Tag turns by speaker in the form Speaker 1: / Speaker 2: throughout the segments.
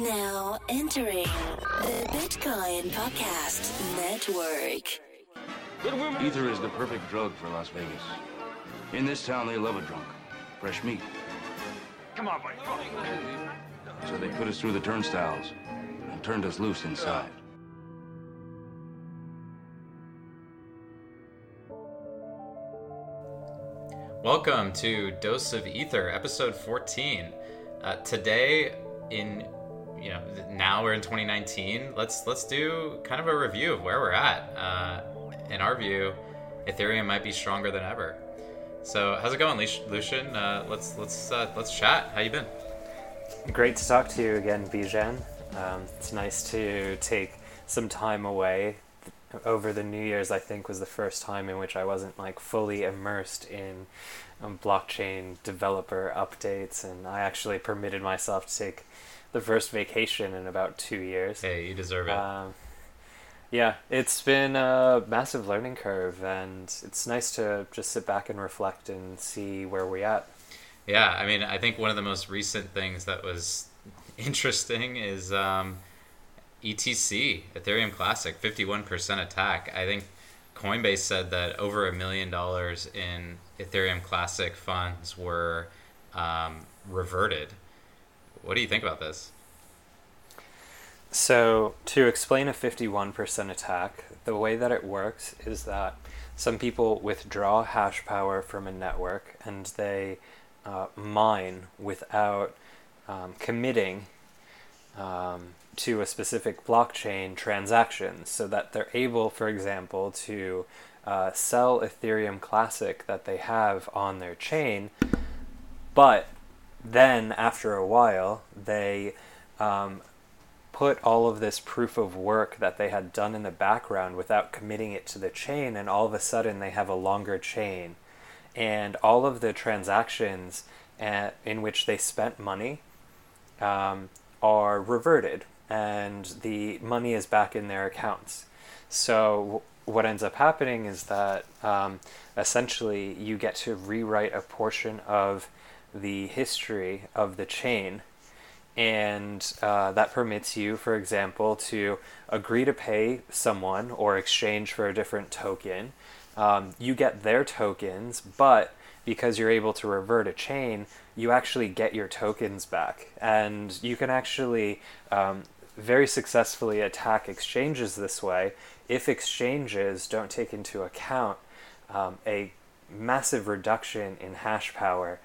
Speaker 1: Now entering the Bitcoin Podcast Network.
Speaker 2: Ether is the perfect drug for Las Vegas. In this town, they love a drunk. Fresh meat.
Speaker 3: Come on, buddy.
Speaker 2: So they put us through the turnstiles and turned us loose inside.
Speaker 4: Welcome to Dose of Ether, episode 14. Uh, today, in you know, now we're in 2019. Let's let's do kind of a review of where we're at. Uh, in our view, Ethereum might be stronger than ever. So, how's it going, Lucian? Uh, let's let's uh, let's chat. How you been?
Speaker 5: Great to talk to you again, Bijan. Um, it's nice to take some time away over the New Year's, I think, was the first time in which I wasn't like fully immersed in um, blockchain developer updates, and I actually permitted myself to take the first vacation in about two years.
Speaker 4: Hey, you deserve it.
Speaker 5: Um, yeah, it's been a massive learning curve, and it's nice to just sit back and reflect and see where we're at.
Speaker 4: Yeah, I mean, I think one of the most recent things that was interesting is. Um, ETC, Ethereum Classic, 51% attack. I think Coinbase said that over a million dollars in Ethereum Classic funds were um, reverted. What do you think about this?
Speaker 5: So, to explain a 51% attack, the way that it works is that some people withdraw hash power from a network and they uh, mine without um, committing um, to a specific blockchain transaction so that they're able, for example, to uh, sell Ethereum Classic that they have on their chain, but then after a while, they um, put all of this proof of work that they had done in the background without committing it to the chain, and all of a sudden they have a longer chain. And all of the transactions at, uh, in which they spent money um, are reverted and the money is back in their accounts. So what ends up happening is that um, essentially you get to rewrite a portion of the history of the chain. And uh, that permits you, for example, to agree to pay someone or exchange for a different token. Um, you get their tokens, but because you're able to revert a chain, you actually get your tokens back. And you can actually um, very successfully attack exchanges this way if exchanges don't take into account um, a massive reduction in hash power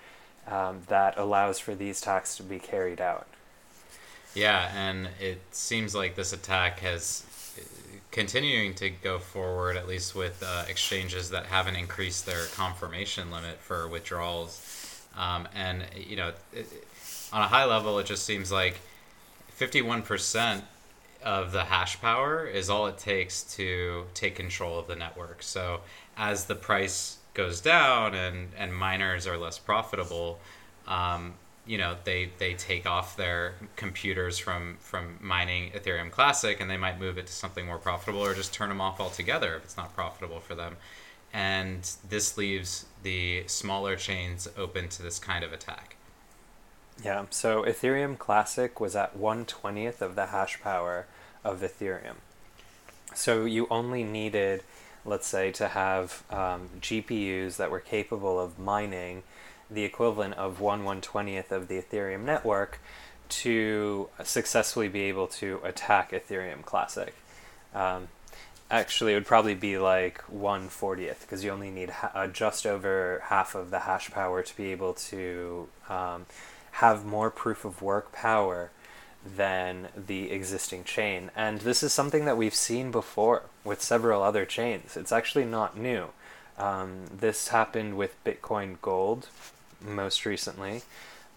Speaker 5: um, that allows for these attacks to be carried out.
Speaker 4: Yeah, and it seems like this attack has uh, continuing to go forward, at least with uh, exchanges that haven't increased their confirmation limit for withdrawals. Um, and you know, it, on a high level, it just seems like 51% of the hash power is all it takes to take control of the network. So as the price goes down and, and miners are less profitable, um, you know, they, they take off their computers from, from mining Ethereum Classic and they might move it to something more profitable or just turn them off altogether if it's not profitable for them. And this leaves the smaller chains open to this kind of attack.
Speaker 5: Yeah, so Ethereum Classic was at 120th of the hash power of Ethereum. So you only needed, let's say, to have um, GPUs that were capable of mining the equivalent of 1 120th of the Ethereum network to successfully be able to attack Ethereum Classic. Um, actually, it would probably be like 1 40th because you only need ha- uh, just over half of the hash power to be able to. Um, have more proof of work power than the existing chain. And this is something that we've seen before with several other chains. It's actually not new. Um, this happened with Bitcoin Gold most recently,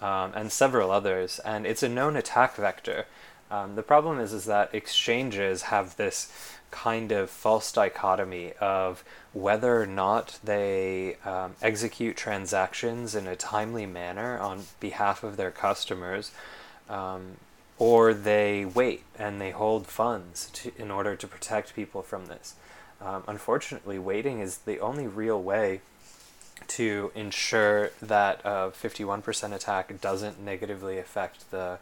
Speaker 5: um, and several others. And it's a known attack vector. Um, the problem is, is that exchanges have this kind of false dichotomy of whether or not they um, execute transactions in a timely manner on behalf of their customers, um, or they wait and they hold funds to, in order to protect people from this. Um, unfortunately, waiting is the only real way to ensure that a 51% attack doesn't negatively affect the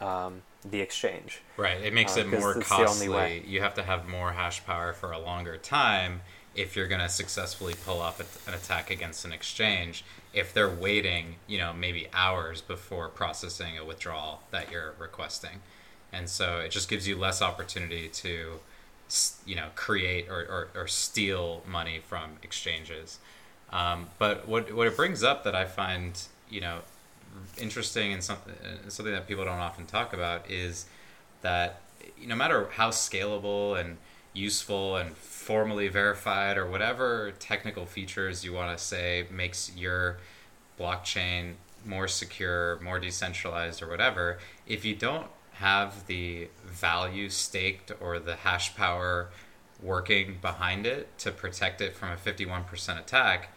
Speaker 5: um, the exchange.
Speaker 4: Right. It makes
Speaker 5: Uh,
Speaker 4: it more
Speaker 5: that's the only way.
Speaker 4: costly. You have to have more hash power for a longer time if you're going to successfully pull off an attack against an exchange. If they're waiting, you know, maybe hours before processing a withdrawal that you're requesting. And so it just gives you less opportunity to, you know, create or, or, or steal money from exchanges. Um, but what, what it brings up that I find, you know, interesting and something, something that people don't often talk about is that no matter how scalable and useful and formally verified or whatever technical features you want to say makes your blockchain more secure, more decentralized, or whatever, if you don't have the value staked or the hash power working behind it to protect it from a 51% attack,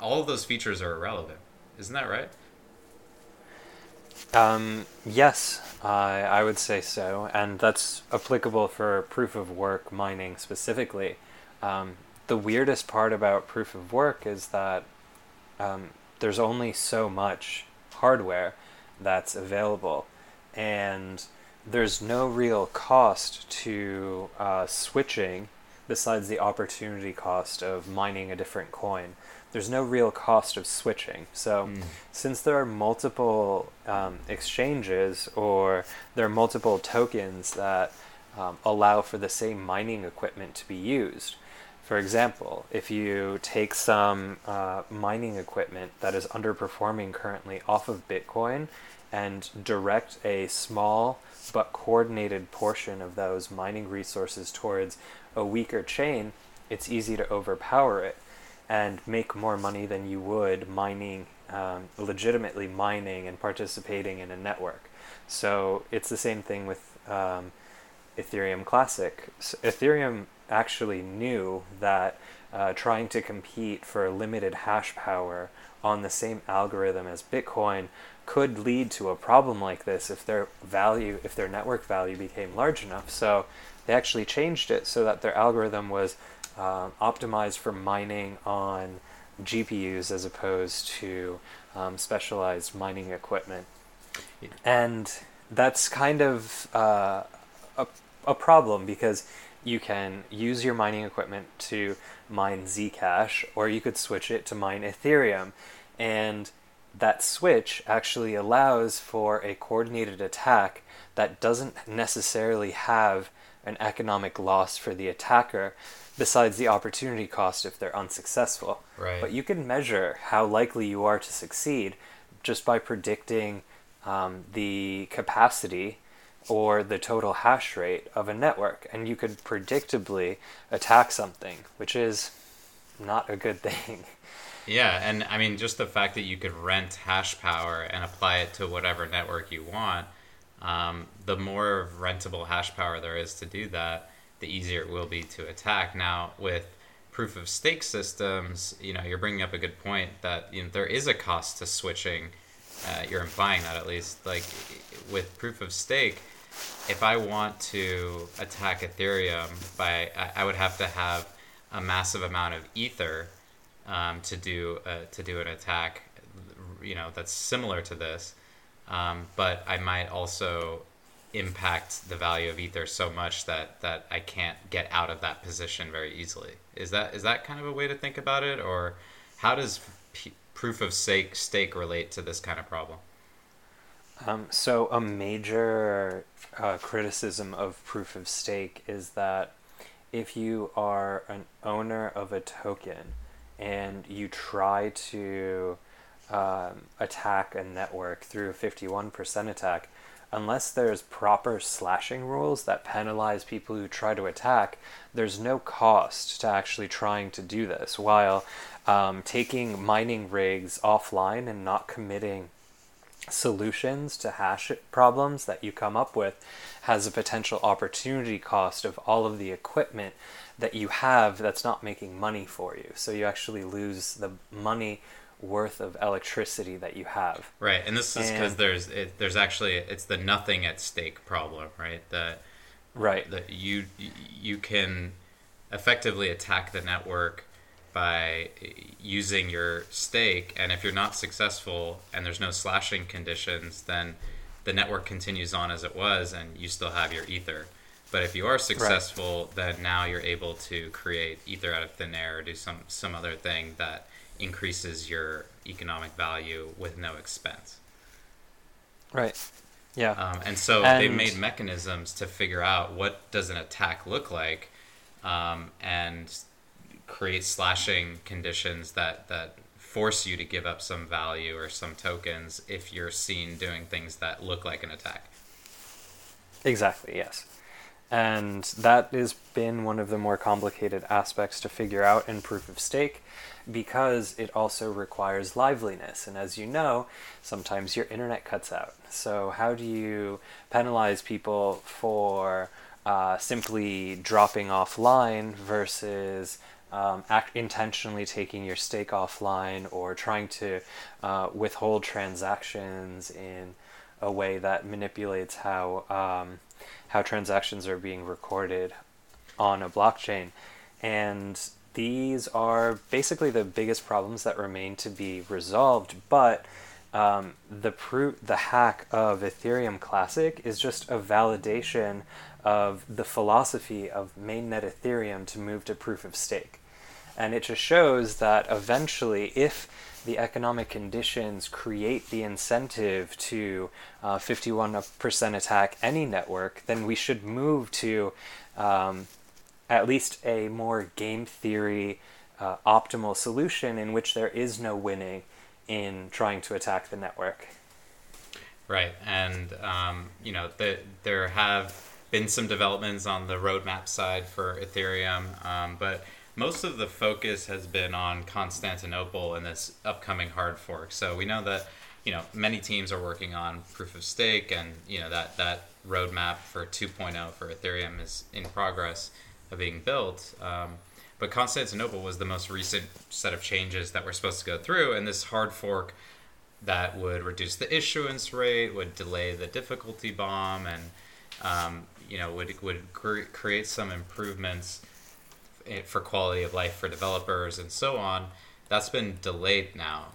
Speaker 4: all of those features are irrelevant. Isn't that right?
Speaker 5: Um, yes, I I would say so, and that's applicable for proof of work mining specifically. Um, the weirdest part about proof of work is that um, there's only so much hardware that's available, and there's no real cost to uh, switching besides the opportunity cost of mining a different coin. There's no real cost of switching. So, since there are multiple um, exchanges or there are multiple tokens that um, allow for the same mining equipment to be used, for example, if you take some uh, mining equipment that is underperforming currently off of Bitcoin and direct a small but coordinated portion of those mining resources towards a weaker chain, it's easy to overpower it and make more money than you would mining, um, legitimately mining and participating in a network. So it's the same thing with um, Ethereum Classic. S Ethereum actually knew that uh, trying to compete for limited hash power on the same algorithm as Bitcoin could lead to a problem like this if their value, if their network value became large enough. So they actually changed it so that their algorithm was uh, optimized for mining on GPUs as opposed to um, specialized mining equipment. And that's kind of uh, a, a problem because you can use your mining equipment to mine Zcash or you could switch it to mine Ethereum. And that switch actually allows for a coordinated attack that doesn't necessarily have an economic loss for the attacker besides the opportunity cost if they're unsuccessful.
Speaker 4: Right.
Speaker 5: But you can measure how likely you are to succeed just by predicting um, the capacity or the total hash rate of a network. And you could predictably attack something, which is not a good thing.
Speaker 4: Yeah, and I mean, just the fact that you could rent hash power and apply it to whatever network you want, um, the more rentable hash power there is to do that, the easier it will be to attack. Now, with proof of stake systems, you know, you're bringing up a good point that you know there is a cost to switching. Uh, you're implying that at least, like with proof of stake, if I want to attack Ethereum, by I, I would have to have a massive amount of ether um, to do uh, to do an attack, you know, that's similar to this. Um, but I might also impact the value of ether so much that that I can't get out of that position very easily. Is that is that kind of a way to think about it, or how does p- proof of stake stake relate to this kind of problem?
Speaker 5: Um, so, a major uh, criticism of proof of stake is that if you are an owner of a token and you try to um, attack a network through a 51% attack, unless there's proper slashing rules that penalize people who try to attack, there's no cost to actually trying to do this. While um, taking mining rigs offline and not committing solutions to hash problems that you come up with has a potential opportunity cost of all of the equipment that you have that's not making money for you. So you actually lose the money worth of electricity that you have.
Speaker 4: Right, and this is because there's it, there's actually it's the nothing at stake problem, right? That
Speaker 5: Right.
Speaker 4: that you you can effectively attack the network by using your stake and if you're not successful and there's no slashing conditions then the network continues on as it was, and you still have your ether. But if you are successful, right. then now you're able to create ether out of thin air or do some some other thing that increases your economic value with no expense.
Speaker 5: Right. Yeah.
Speaker 4: Um, and so and they made mechanisms to figure out what does an attack look like, um, and create slashing conditions that that force you to give up some value or some tokens if you're seen doing things that look like an attack.
Speaker 5: Exactly. Yes. And that has been one of the more complicated aspects to figure out in proof of stake because it also requires liveliness. And as you know, sometimes your internet cuts out. So, how do you penalize people for uh, simply dropping offline versus um, act intentionally taking your stake offline or trying to uh, withhold transactions in a way that manipulates how um, how transactions are being recorded on a blockchain. And these are basically the biggest problems that remain to be resolved. But um, the pro- the hack of Ethereum Classic is just a validation of the philosophy of mainnet Ethereum to move to proof of stake. And it just shows that eventually, if the economic conditions create the incentive to uh, 51% attack any network, then we should move to um, at least a more game theory uh, optimal solution in which there is no winning in trying to attack the network.
Speaker 4: Right, and um, you know the, there have been some developments on the roadmap side for Ethereum, um, but most of the focus has been on Constantinople and this upcoming hard fork. So we know that you know many teams are working on proof of stake, and you know that that roadmap for 2.0 for Ethereum is in progress of being built. Um, but Constantinople was the most recent set of changes that we're supposed to go through, and this hard fork that would reduce the issuance rate, would delay the difficulty bomb, and um, you know would would cre- create some improvements for quality of life for developers and so on, that's been delayed now.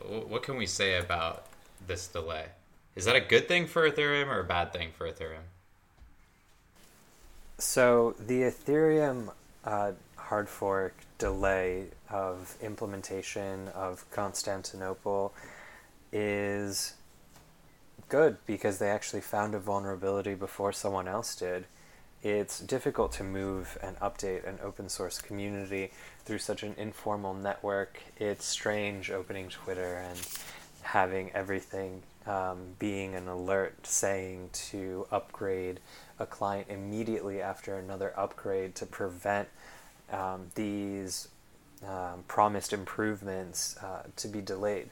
Speaker 4: What can we say about this delay? Is that a good thing for Ethereum or a bad thing for Ethereum?
Speaker 5: So the Ethereum uh, hard fork delay of implementation of Constantinople is good because they actually found a vulnerability before someone else did it's difficult to move and update an open source community through such an informal network. It's strange opening Twitter and having everything um, being an alert saying to upgrade a client immediately after another upgrade to prevent um, these um, promised improvements uh, to be delayed.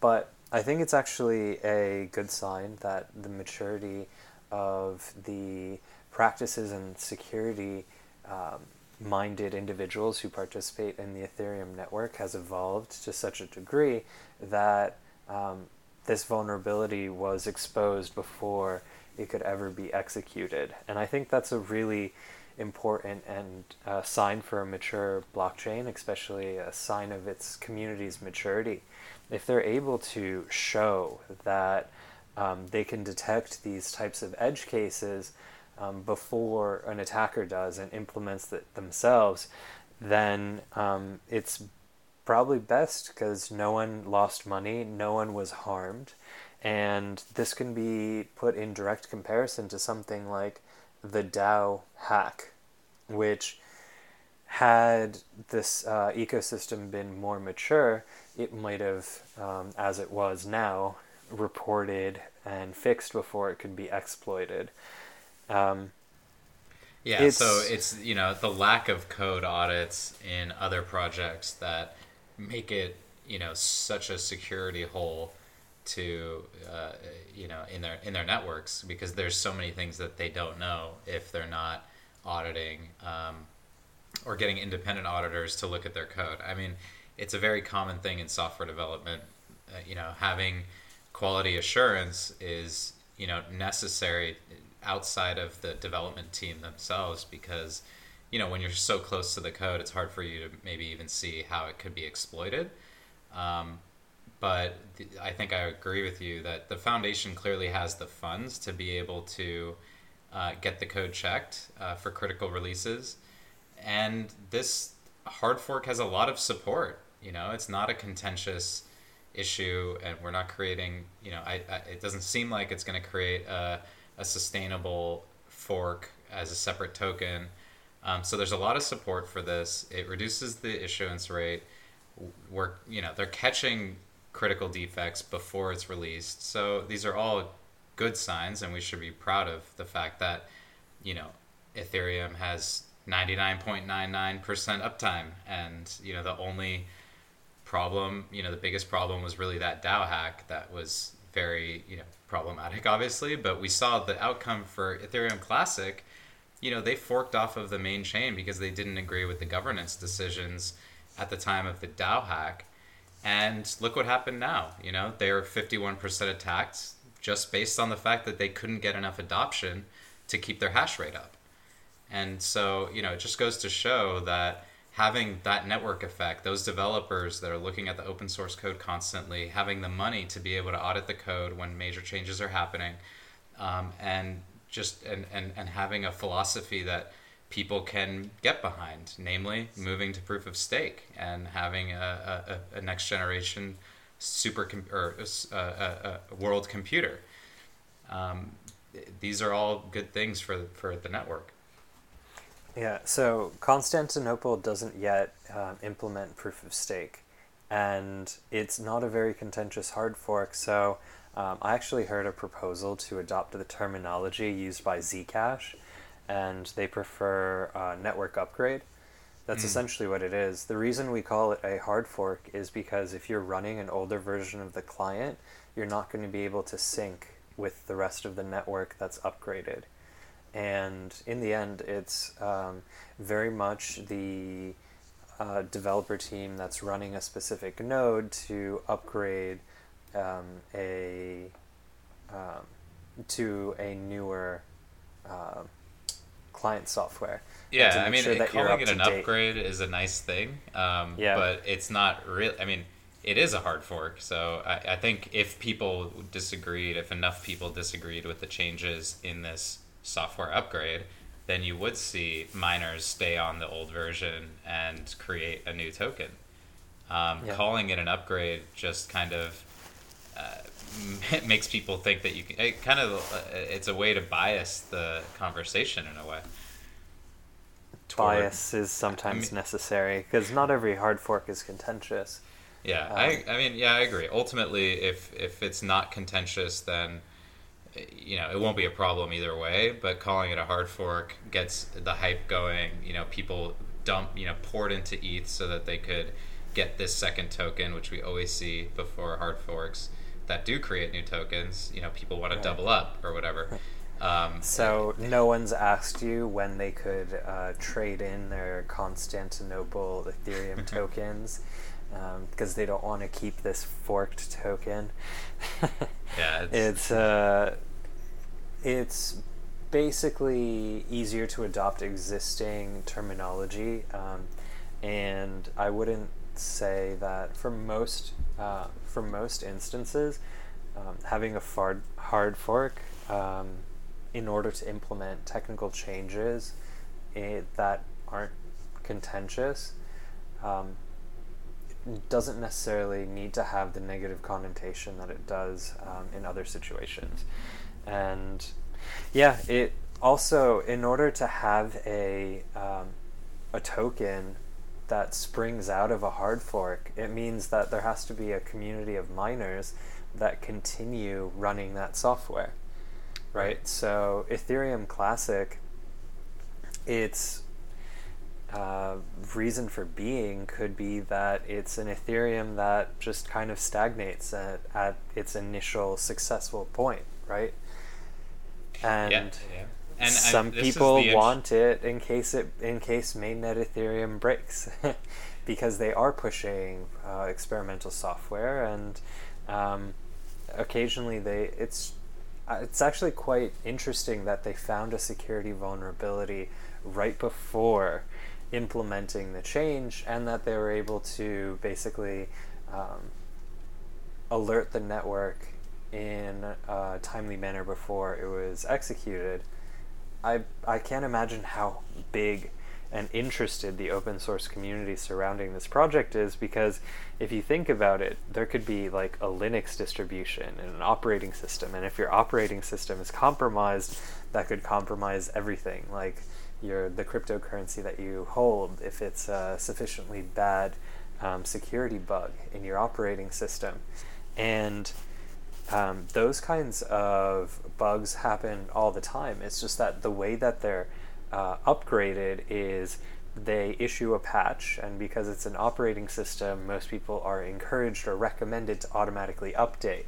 Speaker 5: But I think it's actually a good sign that the maturity of the practices and security um, minded individuals who participate in the Ethereum network has evolved to such a degree that um, this vulnerability was exposed before it could ever be executed. And I think that's a really important and uh, sign for a mature blockchain, especially a sign of its community's maturity. If they're able to show that um, they can detect these types of edge cases um, before an attacker does and implements it themselves, then um, it's probably best because no one lost money, no one was harmed, and this can be put in direct comparison to something like the DAO hack, which had this uh, ecosystem been more mature, it might have, um, as it was now, reported and fixed before it could be exploited. Um,
Speaker 4: yeah, it's, so it's you know the lack of code audits in other projects that make it you know such a security hole to uh, you know in their in their networks because there's so many things that they don't know if they're not auditing um, or getting independent auditors to look at their code. I mean, it's a very common thing in software development. Uh, you know, having quality assurance is you know necessary outside of the development team themselves because you know when you're so close to the code it's hard for you to maybe even see how it could be exploited um, but th- I think I agree with you that the foundation clearly has the funds to be able to uh, get the code checked uh, for critical releases, and this hard fork has a lot of support. You know, it's not a contentious issue, and we're not creating. You know, I, I it doesn't seem like it's going to create a, a sustainable fork as a separate token. Um, so there's a lot of support for this. It reduces the issuance rate. We're you know they're catching critical defects before it's released. So these are all good signs, and we should be proud of the fact that you know Ethereum has 99.99% uptime, and you know the only problem, you know, the biggest problem was really that DAO hack that was very you know problematic, obviously. But we saw the outcome for Ethereum Classic. You know, they forked off of the main chain because they didn't agree with the governance decisions at the time of the DAO hack. And look what happened now. You know, they are 51% attacked just based on the fact that they couldn't get enough adoption to keep their hash rate up. And so, you know, it just goes to show that having that network effect, those developers that are looking at the open source code constantly, having the money to be able to audit the code when major changes are happening, um, and just and, and, and having a philosophy that people can get behind, namely moving to proof of stake and having a, a, a next generation super com- or a, a, a world computer. Um, these are all good things for for the network.
Speaker 5: Yeah, so Constantinople doesn't yet um, implement proof of stake, and it's not a very contentious hard fork. So um, I actually heard a proposal to adopt the terminology used by Zcash, and they prefer uh, network upgrade. That's
Speaker 4: Mm.
Speaker 5: essentially what it is. The reason we call it a hard fork is because if you're running an older version of the client, you're not going to be able to sync with the rest of the network that's upgraded. And in the end, it's um, very much the uh, developer team that's running a specific node to upgrade um, a um, to a newer um client software.
Speaker 4: Yeah, I mean,
Speaker 5: sure
Speaker 4: calling it an
Speaker 5: date.
Speaker 4: upgrade is a nice thing. Um,
Speaker 5: Yeah.
Speaker 4: But it's not real. I mean, it is a hard fork. So I, I think if people disagreed, if enough people disagreed with the changes in this software upgrade, then you would see miners stay on the old version and create a new token. Um,
Speaker 5: Yeah.
Speaker 4: Calling it an upgrade just kind of uh, makes people think that you can. It kind of uh, it's a way to bias the conversation in a way. toward-
Speaker 5: Bias is sometimes
Speaker 4: mean-
Speaker 5: necessary because not every hard fork is contentious.
Speaker 4: Yeah,
Speaker 5: Um,
Speaker 4: I, I mean, yeah, I agree. Ultimately, if if it's not contentious, then you know it won't be a problem either way. But calling it a hard fork gets the hype going. You know, people dump, you know, poured into ETH so that they could get this second token, which we always see before hard forks that do create new tokens. You know, people want to
Speaker 5: Right.
Speaker 4: double up or whatever. Um,
Speaker 5: So no one's asked you when they could uh, trade in their Constantinople Ethereum tokens because they don't want to keep this forked token.
Speaker 4: Yeah, it's-
Speaker 5: it's uh, it's basically easier to adopt existing terminology, um, and I wouldn't say that for most uh, for most instances, um, having a hard hard fork um, in order to implement technical changes eh, that aren't contentious. Um, doesn't necessarily need to have the negative connotation that it does um, in other situations. And yeah, it also, in order to have a, um, a token that springs out of a hard fork, it means that there has to be a community of miners that continue running that software. Right?
Speaker 4: Right.
Speaker 5: So, Ethereum Classic, its uh, reason for being could be that it's an Ethereum that just kind of stagnates at, at its initial successful point, right? And
Speaker 4: yeah, yeah. And
Speaker 5: some
Speaker 4: is
Speaker 5: people want it in case it in case mainnet Ethereum breaks, because they are pushing uh, experimental software, and um, occasionally they it's uh, it's actually quite interesting that they found a security vulnerability right before implementing the change, and that they were able to basically um, alert the network in a timely manner before it was executed, I I can't imagine how big and interested the open source community surrounding this project is because if you think about it, there could be like a Linux distribution and an operating system, and if your operating system is compromised, that could compromise everything, like your the cryptocurrency that you hold if it's a sufficiently bad um, security bug in your operating system, and um, those kinds of bugs happen all the time. It's just that the way that they're uh, upgraded is they issue a patch, and because it's an operating system, most people are encouraged or recommended to automatically update.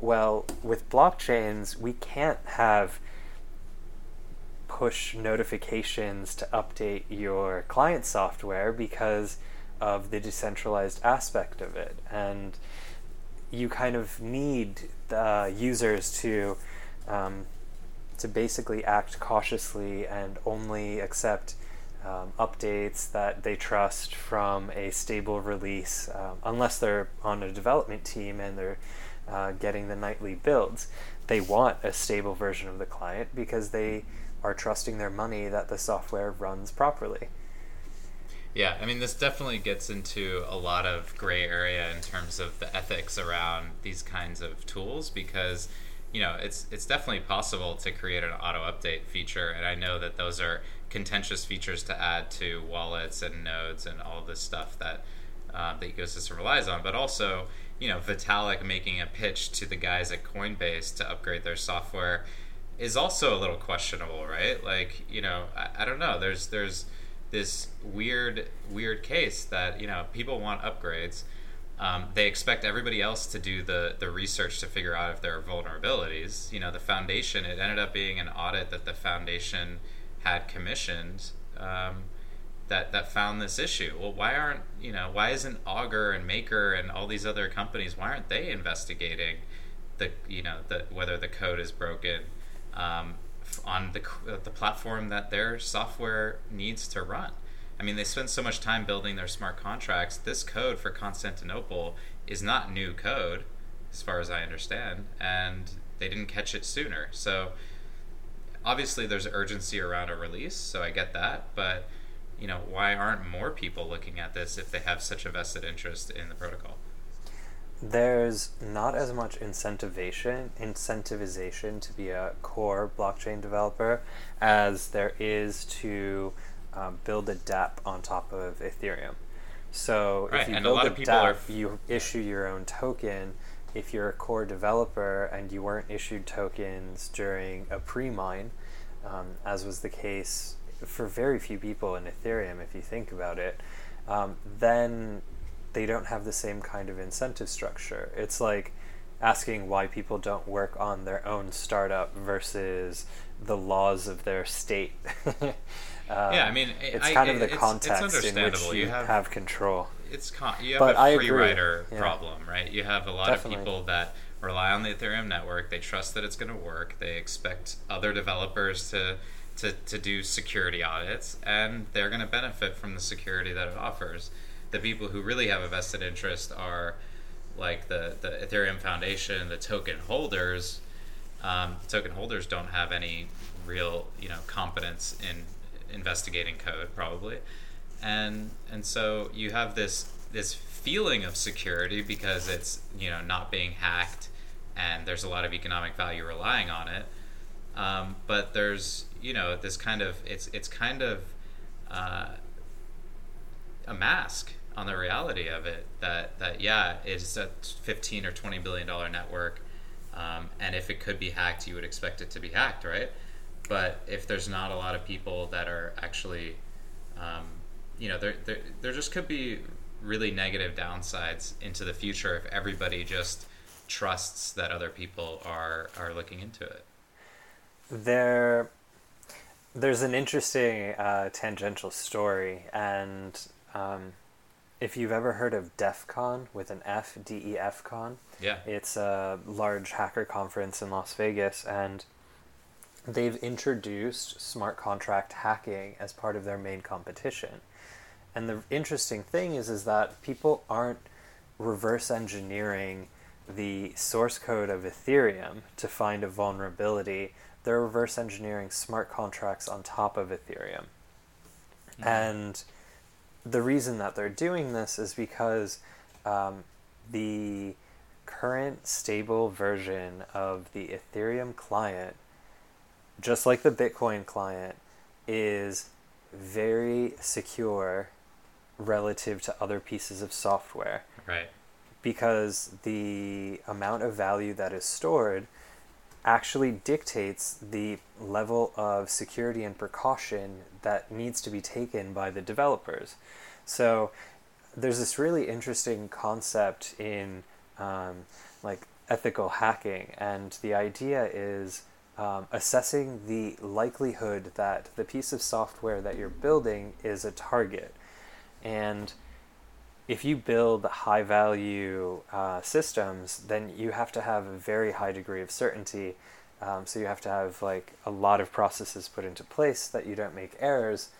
Speaker 5: Well, with blockchains, we can't have push notifications to update your client software because of the decentralized aspect of it. And you kind of need the users to um, to basically act cautiously and only accept um, updates that they trust from a stable release, um, unless they're on a development team and they're uh, getting the nightly builds. They want a stable version of the client because they are trusting their money that the software runs properly.
Speaker 4: Yeah, I mean, this definitely gets into a lot of gray area in terms of the ethics around these kinds of tools because you know, it's it's definitely possible to create an auto update feature, and I know that those are contentious features to add to wallets and nodes and all this stuff that uh, the ecosystem relies on. But also, you know, Vitalik making a pitch to the guys at Coinbase to upgrade their software is also a little questionable, right? Like, you know, I, I don't know. There's there's this weird weird case that you know people want upgrades um, they expect everybody else to do the, the research to figure out if there are vulnerabilities. You know, the foundation, it ended up being an audit that the foundation had commissioned um, that, that found this issue. Well, why aren't, you know, why isn't Augur and Maker and all these other companies, why aren't they investigating the, you know, the, whether the code is broken um, on the, uh, the platform that their software needs to run? I mean, they spend so much time building their smart contracts. This code for Constantinople is not new code, as far as I understand, and they didn't catch it sooner. So obviously, there's urgency around a release, so I get that. But you know, why aren't more people looking at this if they have such a vested interest in the protocol?
Speaker 5: There's not as much incentivization incentivization to be a core blockchain developer as there is to um, build a DApp on top of Ethereum. So
Speaker 4: right.
Speaker 5: if you build
Speaker 4: a,
Speaker 5: a, DApp,
Speaker 4: are...
Speaker 5: you issue your own token. If you're a core developer and you weren't issued tokens during a pre-mine, um, as was the case for very few people in Ethereum, if you think about it, um, then they don't have the same kind of incentive structure. It's like asking why people don't work on their own startup versus the laws of their state.
Speaker 4: Um, yeah, I mean,
Speaker 5: it's
Speaker 4: I,
Speaker 5: kind of the
Speaker 4: it's,
Speaker 5: context
Speaker 4: it's
Speaker 5: in which you,
Speaker 4: you have,
Speaker 5: have, control.
Speaker 4: It's con- you have
Speaker 5: but
Speaker 4: a
Speaker 5: I
Speaker 4: free rider
Speaker 5: yeah.
Speaker 4: problem, right? You have a lot
Speaker 5: Definitely.
Speaker 4: of people that rely on the Ethereum network. They trust that it's going to work. They expect other developers to to, to do security audits, and they're going to benefit from the security that it offers. The people who really have a vested interest are like the, the Ethereum Foundation, the token holders. Um, token holders don't have any real, you know, competence in investigating code probably and and so you have this this feeling of security because it's you know not being hacked and there's a lot of economic value relying on it um, but there's you know this kind of it's it's kind of uh, a mask on the reality of it that that yeah it's a 15 or 20 billion dollar network um, and if it could be hacked you would expect it to be hacked right? But if there's not a lot of people that are actually um, you know there, there there just could be really negative downsides into the future if everybody just trusts that other people are are looking into it.
Speaker 5: There there's an interesting uh, tangential story and um, if you've ever heard of DEF CON with an F, D E F CON,
Speaker 4: yeah,
Speaker 5: it's a large hacker conference in Las Vegas, and they've introduced smart contract hacking as part of their main competition. And the interesting thing is, is that people aren't reverse engineering the source code of Ethereum to find a vulnerability. They're reverse engineering smart contracts on top of Ethereum. Mm-hmm. And the reason that they're doing this is because um, the current stable version of the Ethereum client, just like the Bitcoin client, is very secure relative to other pieces of software
Speaker 4: Right.
Speaker 5: because the amount of value that is stored actually dictates the level of security and precaution that needs to be taken by the developers. So there's this really interesting concept in um, like ethical hacking, and the idea is um, assessing the likelihood that the piece of software that you're building is a target. And if you build high value uh, systems, then you have to have a very high degree of certainty. Um, so you have to have like a lot of processes put into place that you don't make errors.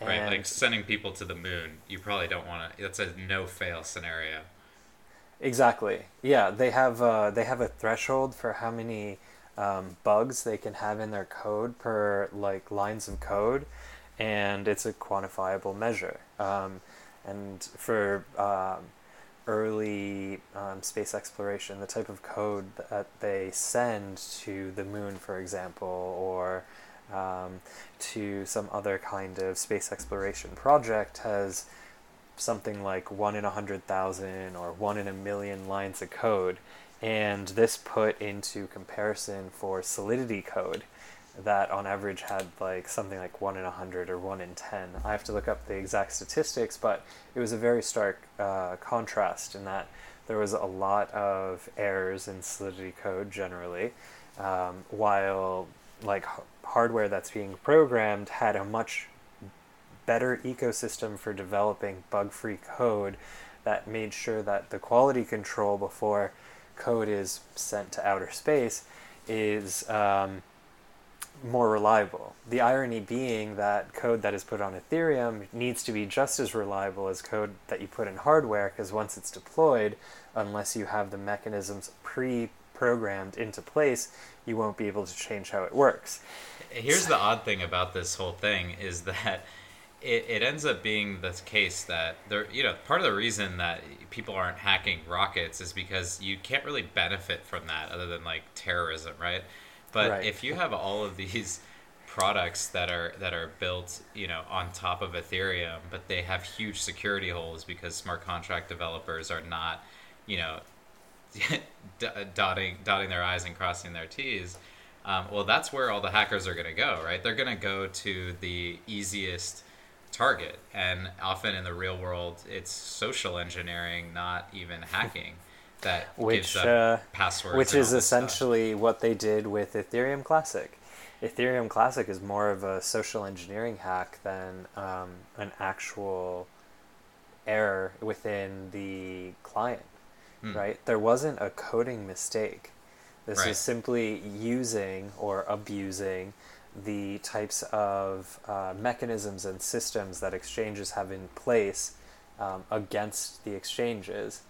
Speaker 4: Right. Like sending people to the moon, you probably don't want to. That's a no fail scenario.
Speaker 5: exactly, yeah, they have uh, they have a threshold for how many um, bugs they can have in their code per like lines of code, and it's a quantifiable measure. Um, and for um, early um, space exploration, the type of code that they send to the moon, for example, or um, to some other kind of space exploration project has something like one in a hundred thousand or one in a million lines of code. And this put into comparison for Solidity code that on average had like something like one in a hundred or one in ten. I have to look up the exact statistics, but it was a very stark uh, contrast in that there was a lot of errors in Solidity code generally, um, while like h- hardware that's being programmed had a much better ecosystem for developing bug-free code that made sure that the quality control before code is sent to outer space is um, more reliable. The irony being that code that is put on Ethereum needs to be just as reliable as code that you put in hardware because once it's deployed, unless you have the mechanisms pre-programmed into place, you won't be able to change how it works.
Speaker 4: Here's the odd thing about this whole thing is that it, it ends up being the case that there you know part of the reason that people aren't hacking rockets is because you can't really benefit from that other than like terrorism right but
Speaker 5: Right.
Speaker 4: if you have all of these products that are that are built you know on top of ethereum but they have huge security holes because smart contract developers are not you know dotting dotting their i's and crossing their t's um, well that's where all the hackers are going to go right? They're going to go to the easiest target. And often in the real world it's social engineering not even hacking that
Speaker 5: Which, uh,
Speaker 4: passwords
Speaker 5: which is
Speaker 4: all this stuff.
Speaker 5: essentially what they did with Ethereum Classic. Ethereum Classic is more of a social engineering hack than um, an actual error within the client,
Speaker 4: Hmm.
Speaker 5: right? There wasn't a coding mistake. This
Speaker 4: Right.
Speaker 5: is simply using or abusing the types of uh, mechanisms and systems that exchanges have in place um, against the exchanges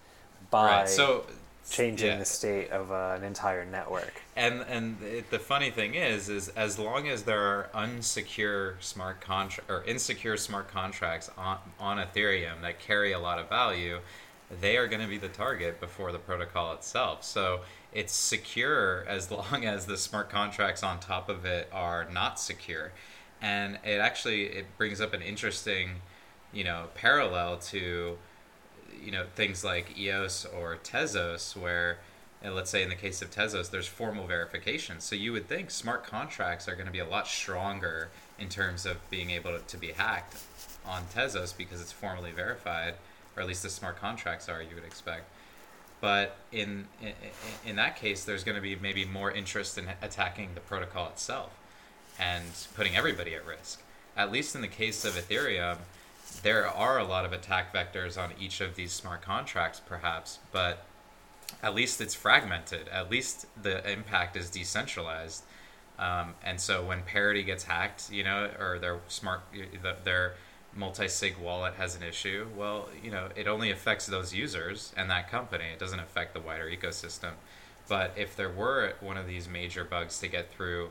Speaker 5: by
Speaker 4: right so
Speaker 5: changing
Speaker 4: yeah.
Speaker 5: the state of uh, an entire network.
Speaker 4: and and it, the funny thing is is as long as there are unsecure smart contract or insecure smart contracts on on ethereum that carry a lot of value they are going to be the target before the protocol itself so it's secure as long as the smart contracts on top of it are not secure and it actually it brings up an interesting you know parallel to you know things like EOS or Tezos, where and let's say in the case of Tezos, there's formal verification. So you would think smart contracts are going to be a lot stronger in terms of being able to, to be hacked on Tezos because it's formally verified, or at least the smart contracts are. You would expect. But in, in in that case, there's going to be maybe more interest in attacking the protocol itself and putting everybody at risk. At least in the case of Ethereum, there are a lot of attack vectors on each of these smart contracts, perhaps, but at least it's fragmented. At least the impact is decentralized. Um, and so when Parity gets hacked, you know, or their smart, their multi-sig wallet has an issue, well, you know, it only affects those users and that company. It doesn't affect the wider ecosystem. But if there were one of these major bugs to get through,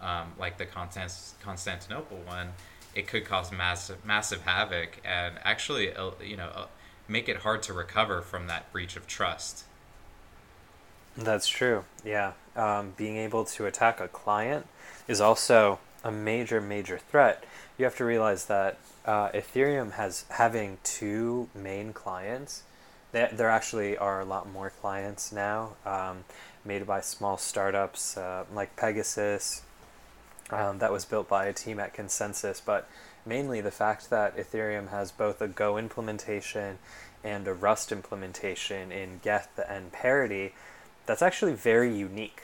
Speaker 4: um, like the Constant- Constantinople one, it could cause massive massive havoc and actually, uh, you know, uh, make it hard to recover from that breach of trust.
Speaker 5: That's true. Yeah. Um, being able to attack a client is also a major, major threat. You have to realize that uh, Ethereum has having two main clients. There, there actually are a lot more clients now, um, made by small startups uh, like PegaSys. Um, that was built by a team at ConsenSys, but mainly the fact that Ethereum has both a Go implementation and a Rust implementation in Geth and Parity that's actually very unique.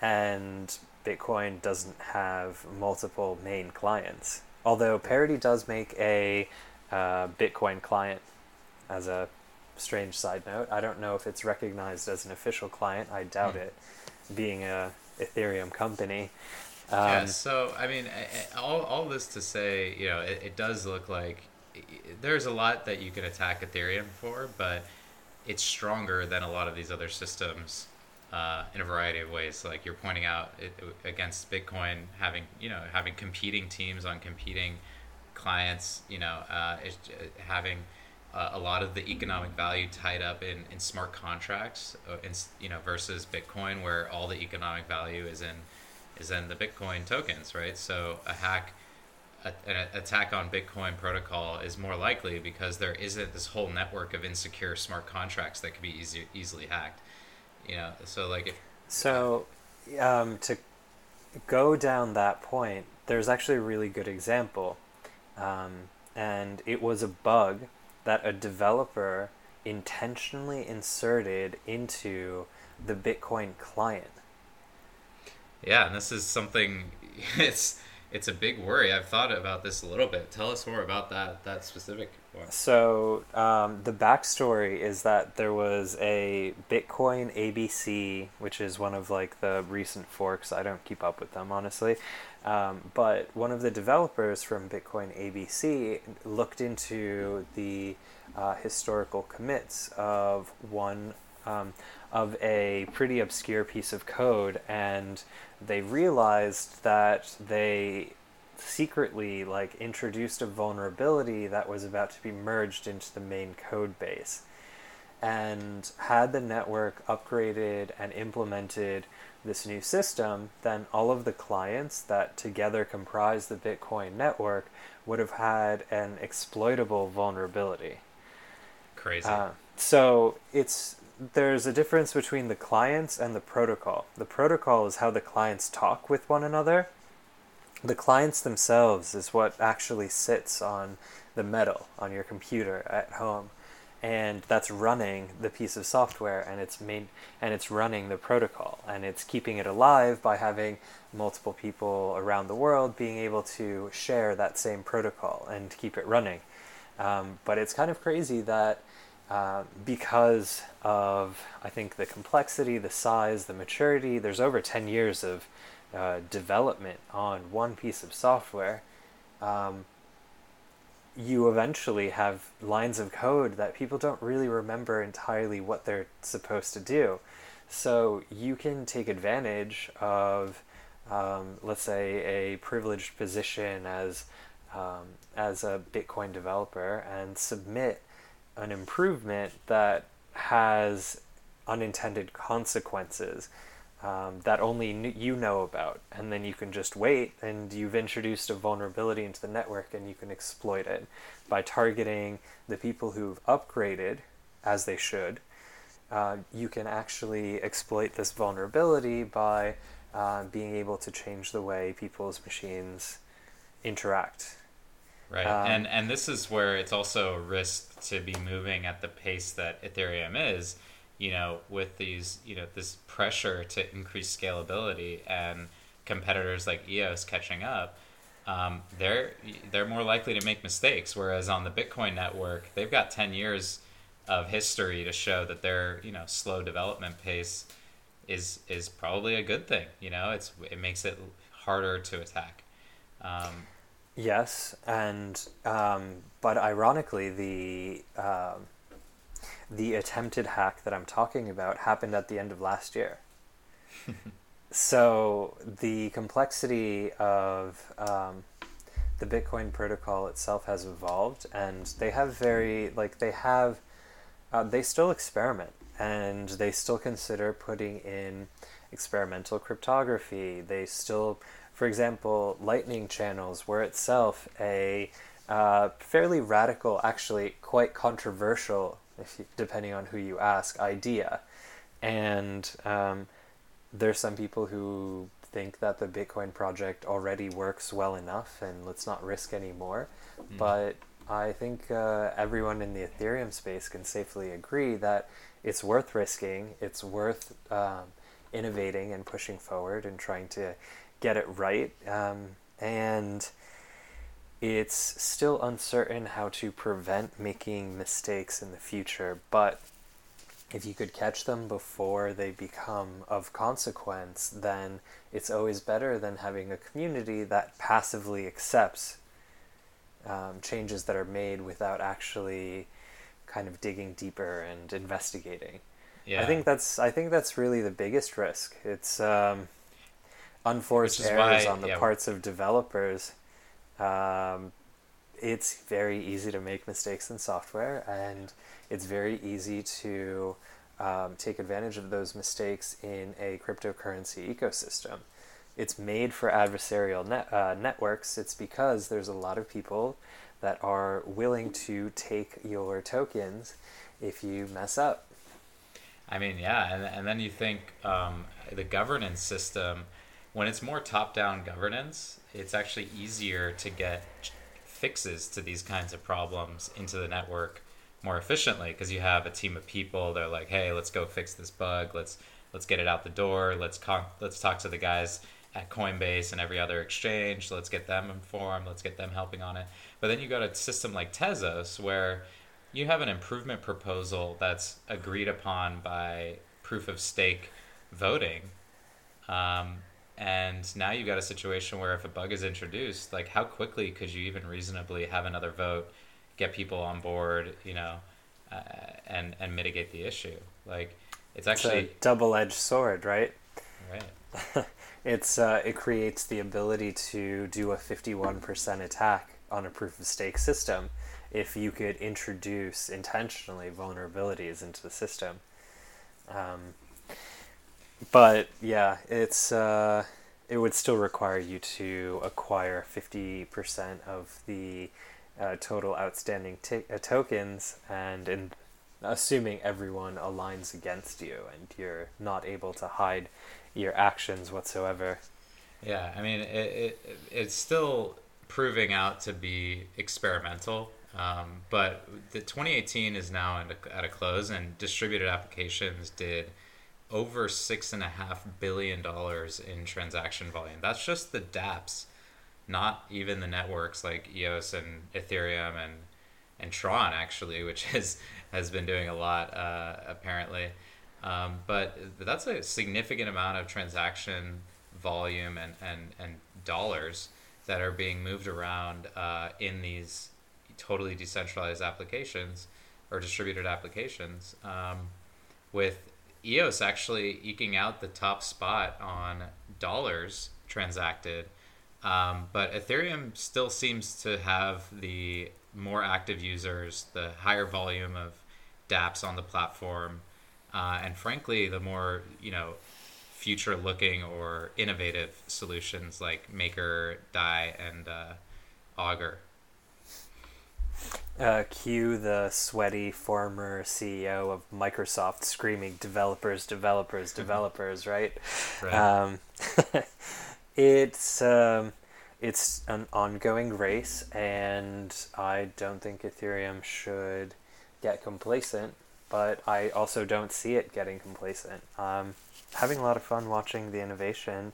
Speaker 5: And Bitcoin doesn't have multiple main clients. Although Parity does make a uh, Bitcoin client as a strange side note. I don't know if it's recognized as an official client. I doubt mm. it, being a Ethereum company.
Speaker 4: Um, yeah. So I mean, all all this to say, you know, it, it does look like there's a lot that you can attack Ethereum for, but it's stronger than a lot of these other systems uh, in a variety of ways. Like you're pointing out it, against Bitcoin, having you know having competing teams on competing clients, you know, uh, it, having uh, a lot of the economic value tied up in, in smart contracts, uh, in, you know, versus Bitcoin, where all the economic value is in is in the Bitcoin tokens, right? So a hack. an attack on Bitcoin protocol is more likely because there isn't this whole network of insecure smart contracts that could be easy, easily hacked you know so like if
Speaker 5: so um, to go down that point there's actually a really good example um, and it was a bug that a developer intentionally inserted into the bitcoin client
Speaker 4: yeah and this is something it's it's a big worry i've thought about this a little bit tell us more about that that specific one.
Speaker 5: so um, the backstory is that there was a Bitcoin ABC, which is one of like the recent forks. I don't keep up with them honestly, um, but one of the developers from Bitcoin ABC looked into the uh, historical commits of one um, of a pretty obscure piece of code, and they realized that they secretly like introduced a vulnerability that was about to be merged into the main code base. And had the network upgraded and implemented this new system, then all of the clients that together comprise the Bitcoin network would have had an exploitable vulnerability.
Speaker 4: Crazy. Uh,
Speaker 5: so it's there's a difference between the clients and the protocol. The protocol is how the clients talk with one another, the clients themselves is what actually sits on the metal on your computer at home. And that's running the piece of software and it's made and it's running the protocol. And it's keeping it alive by having multiple people around the world being able to share that same protocol and keep it running. Um, but it's kind of crazy that uh, because of I think the complexity, the size, the maturity. There's over 10 years of uh, development on one piece of software, um, you eventually have lines of code that people don't really remember entirely what they're supposed to do. So you can take advantage of, um, let's say, a privileged position as um, as a Bitcoin developer and submit an improvement that has unintended consequences um, that only you know about, and then you can just wait, and you've introduced a vulnerability into the network, and you can exploit it by targeting the people who've upgraded as they should. Uh, you can actually exploit this vulnerability by uh, being able to change the way people's machines interact.
Speaker 4: Right, um, and and this is where it's also a risk to be moving at the pace that Ethereum is you know, with these, you know, this pressure to increase scalability and competitors like EOS catching up, um, they're they're more likely to make mistakes. Whereas on the Bitcoin network, they've got ten years of history to show that their you know slow development pace is is probably a good thing. You know, it's it makes it harder to attack. Um,
Speaker 5: Yes, and um, but ironically, the um, the attempted hack that I'm talking about happened at the end of last year. so the complexity of um, the Bitcoin protocol itself has evolved, and they have very like they have uh, they still experiment and they still consider putting in experimental cryptography. They still, for example, Lightning channels were itself a uh, fairly radical, actually quite controversial, if you, depending on who you ask, idea. And um, there's some people who think that the Bitcoin project already works well enough and let's not risk any more. Mm. But I think uh, everyone in the Ethereum space can safely agree that it's worth risking, it's worth um, innovating and pushing forward and trying to get it right. Um, and it's still uncertain how to prevent making mistakes in the future, but if you could catch them before they become of consequence, then it's always better than having a community that passively accepts um, changes that are made without actually kind of digging deeper and investigating. Yeah. I think that's I think that's really the biggest risk. It's um, unforced errors why, on the yeah. parts of developers. Um, it's very easy to make mistakes in software, and it's very easy to um, take advantage of those mistakes in a cryptocurrency ecosystem. It's made for adversarial net, uh, networks. It's because there's a lot of people that are willing to take your tokens if you mess up.
Speaker 4: I mean, yeah, and, and then you think um, the governance system, when it's more top down governance, it's actually easier to get fixes to these kinds of problems into the network more efficiently because you have a team of people. They're like, hey, let's go fix this bug. Let's let's get it out the door. Let's con- let's talk to the guys at Coinbase and every other exchange. Let's get them informed. Let's get them helping on it. But then you go to a system like Tezos where you have an improvement proposal that's agreed upon by proof of stake voting. Um, and now you've got a situation where if a bug is introduced, like how quickly could you even reasonably have another vote, get people on board, you know, uh, and and mitigate the issue? Like it's actually
Speaker 5: it's a double-edged sword, right?
Speaker 4: Right.
Speaker 5: it's uh, it creates the ability to do a fifty-one percent attack on a proof of stake system if you could introduce intentionally vulnerabilities into the system. Um, but yeah, it's uh, it would still require you to acquire fifty percent of the uh, total outstanding t- uh, tokens, and in assuming everyone aligns against you and you're not able to hide your actions whatsoever.
Speaker 4: Yeah, I mean, it, it it's still proving out to be experimental. Um, but the 2018 is now a, at a close, and distributed applications did over six and a half billion dollars in transaction volume. That's just the DApps, not even the networks like EOS and Ethereum and and Tron actually, which has has been doing a lot uh, apparently. Um, but that's a significant amount of transaction volume and, and, and dollars that are being moved around uh, in these totally decentralized applications or distributed applications. Um, with EOS actually eking out the top spot on dollars transacted, um, but Ethereum still seems to have the more active users, the higher volume of DApps on the platform, uh, and frankly, the more you know future looking or innovative solutions like Maker, Dai, and uh, Augur.
Speaker 5: Uh, cue the sweaty former CEO of Microsoft screaming developers, developers, developers, right? right. Um, it's um, it's an ongoing race, and I don't think Ethereum should get complacent, but I also don't see it getting complacent. Um, having a lot of fun watching the innovation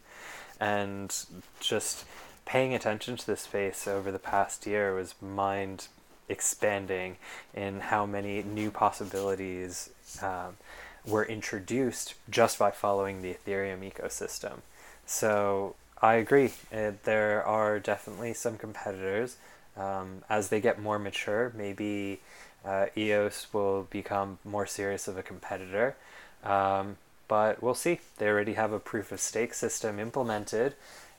Speaker 5: and just paying attention to this space over the past year was mind expanding in how many new possibilities um, were introduced just by following the Ethereum ecosystem. So I agree. Uh, there are definitely some competitors. Um, as they get more mature, maybe uh, EOS will become more serious of a competitor. Um, but we'll see. They already have a proof of stake system implemented,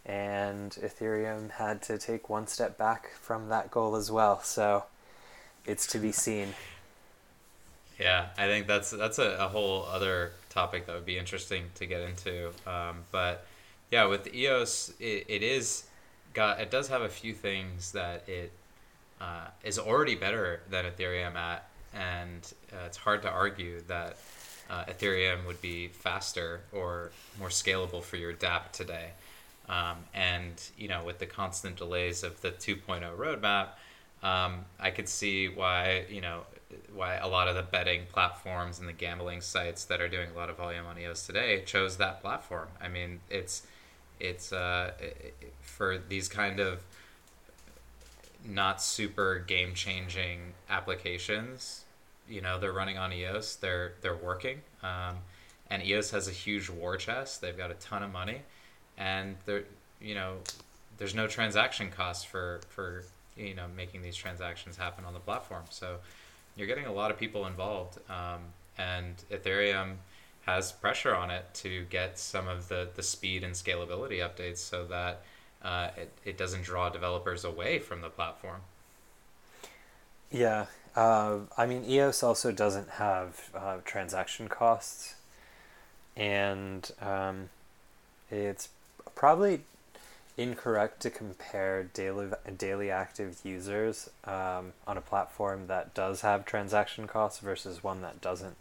Speaker 5: and Ethereum had to take one step back from that goal as well. So it's to be seen.
Speaker 4: Yeah, I think that's that's a, a whole other topic that would be interesting to get into. Um, but yeah, with EOS, it, it is got it does have a few things that it uh, is already better than Ethereum at, and uh, it's hard to argue that uh, Ethereum would be faster or more scalable for your DApp today. Um, and you know, with the constant delays of the 2.0 roadmap, um, I could see why you know why a lot of the betting platforms and the gambling sites that are doing a lot of volume on EOS today chose that platform. I mean, it's it's uh, for these kind of not super game changing applications. You know, they're running on EOS. They're they're working, um, and EOS has a huge war chest. They've got a ton of money, and they're you know, there's no transaction cost for for you know making these transactions happen on the platform. So you're getting a lot of people involved, um, and Ethereum has pressure on it to get some of the, the speed and scalability updates so that uh, it, it doesn't draw developers away from the platform.
Speaker 5: Yeah, uh, I mean, EOS also doesn't have uh, transaction costs, and um, it's probably incorrect to compare daily daily active users um, on a platform that does have transaction costs versus one that doesn't.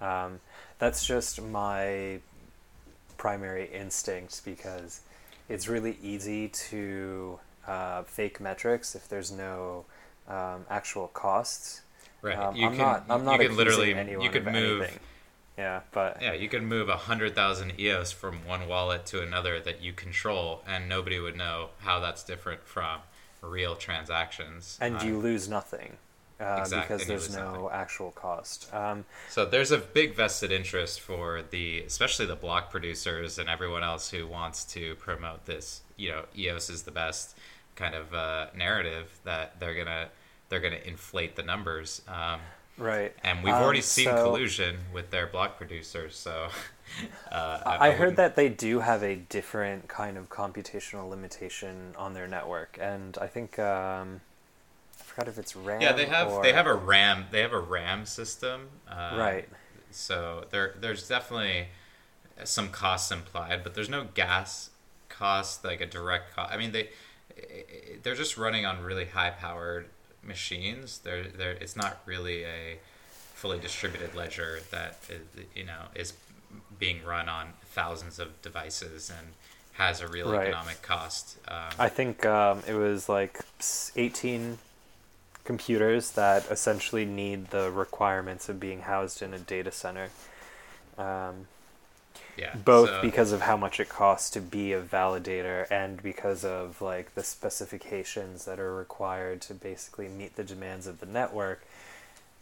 Speaker 5: Um, that's just my primary instinct because it's really easy to uh, fake metrics if there's no um, actual costs.
Speaker 4: Right.
Speaker 5: Um,
Speaker 4: you
Speaker 5: I'm
Speaker 4: can,
Speaker 5: not. I'm not
Speaker 4: you could literally.
Speaker 5: anyone
Speaker 4: You could move.
Speaker 5: anything. Yeah, but
Speaker 4: Yeah, you could move a hundred thousand EOS from one wallet to another that you control, and nobody would know how that's different from real transactions.
Speaker 5: and
Speaker 4: Uh,
Speaker 5: you lose nothing uh,
Speaker 4: Exactly,
Speaker 5: because there's no
Speaker 4: nothing.
Speaker 5: actual cost. Um,
Speaker 4: So there's a big vested interest for the, especially the block producers and everyone else who wants to promote this. You know, EOS is the best kind of uh, narrative that they're gonna they're gonna inflate the numbers. Um,
Speaker 5: right.
Speaker 4: and we've
Speaker 5: Um,
Speaker 4: already seen
Speaker 5: so-
Speaker 4: collusion with their block producers. So uh,
Speaker 5: I heard that they do have a different kind of computational limitation on their network, and I think um, I forgot if it's RAM.
Speaker 4: Yeah, they have
Speaker 5: or,
Speaker 4: they have a RAM they have a RAM system. Uh,
Speaker 5: right.
Speaker 4: So there there's definitely some costs implied, but there's no gas cost like a direct cost. I mean they they're just running on really high powered machines. They're they're it's not really a fully distributed ledger that is, you know is being run on thousands of devices and has a real
Speaker 5: Right.
Speaker 4: economic cost. Um,
Speaker 5: I think um, it was like 18 computers that essentially need the requirements of being housed in a data center. Um,
Speaker 4: yeah,
Speaker 5: both
Speaker 4: so-
Speaker 5: because of how much it costs to be a validator and because of like the specifications that are required to basically meet the demands of the network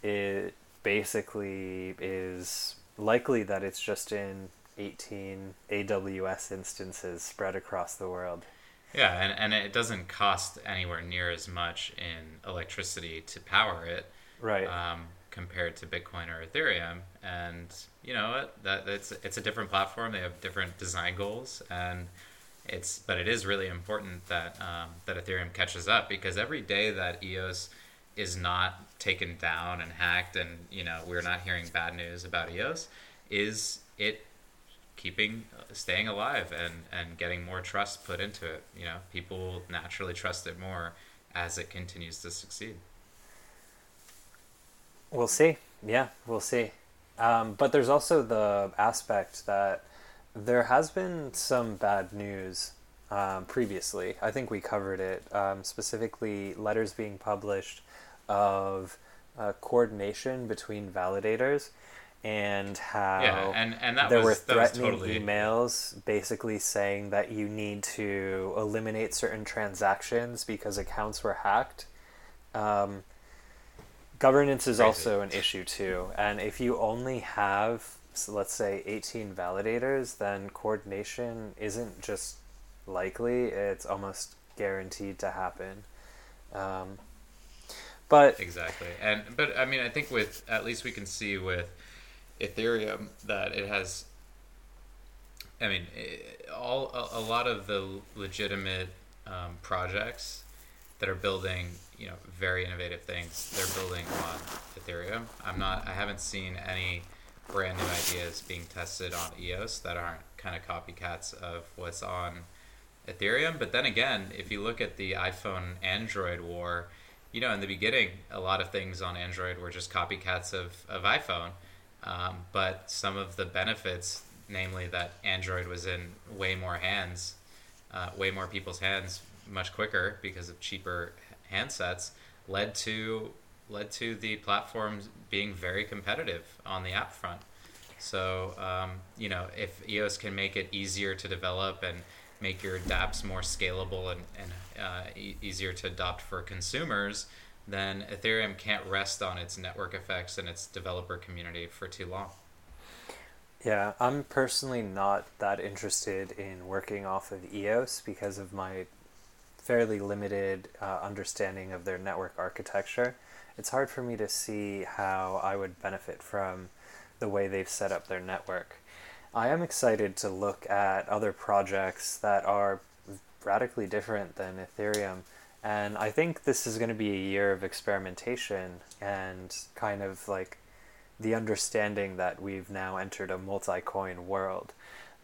Speaker 5: it basically is likely that it's just in 18 AWS instances spread across the world
Speaker 4: Yeah, and, and it doesn't cost anywhere near as much in electricity to power it
Speaker 5: right
Speaker 4: um, compared to Bitcoin or Ethereum. And you know what? That it's it's a different platform. They have different design goals, and it's but it is really important that um, that Ethereum catches up because every day that EOS is not taken down and hacked, and you know we're not hearing bad news about EOS, is it keeping staying alive and and getting more trust put into it you know people naturally trust it more as it continues to succeed
Speaker 5: We'll see. Yeah, we'll see. Um, but there's also the aspect that there has been some bad news um, previously. I think we covered it. Um, specifically, letters being published of uh, coordination between validators and how
Speaker 4: yeah and and that
Speaker 5: there
Speaker 4: was
Speaker 5: were threatening
Speaker 4: totally
Speaker 5: emails basically saying that you need to eliminate certain transactions because accounts were hacked. Um, governance is
Speaker 4: Crazy.
Speaker 5: also an issue too, and if you only have, so let's say, 18 validators, then coordination isn't just likely. It's almost guaranteed to happen. Um, but
Speaker 4: exactly, and but I mean, I think with at least we can see with Ethereum that it has. I mean, it, all a, a, lot of the legitimate um, projects that are building, you know, very innovative things. They're building on Ethereum. I'm not. I haven't seen any brand new ideas being tested on EOS that aren't kind of copycats of what's on Ethereum. But then again, if you look at the iPhone Android war, you know, in the beginning, a lot of things on Android were just copycats of, of iPhone. Um, but some of the benefits, namely that Android was in way more hands, uh, way more people's hands much quicker because of cheaper handsets, led to led to the platforms being very competitive on the app front. So um, you know, if EOS can make it easier to develop and make your dApps more scalable and, and uh, e- easier to adopt for consumers, then Ethereum can't rest on its network effects and its developer community for too long.
Speaker 5: Yeah, I'm personally not that interested in working off of EOS because of my fairly limited uh, understanding of their network architecture. It's hard for me to see how I would benefit from the way they've set up their network. I am excited to look at other projects that are radically different than Ethereum. And I think this is going to be a year of experimentation and kind of like the understanding that we've now entered a multi coin world.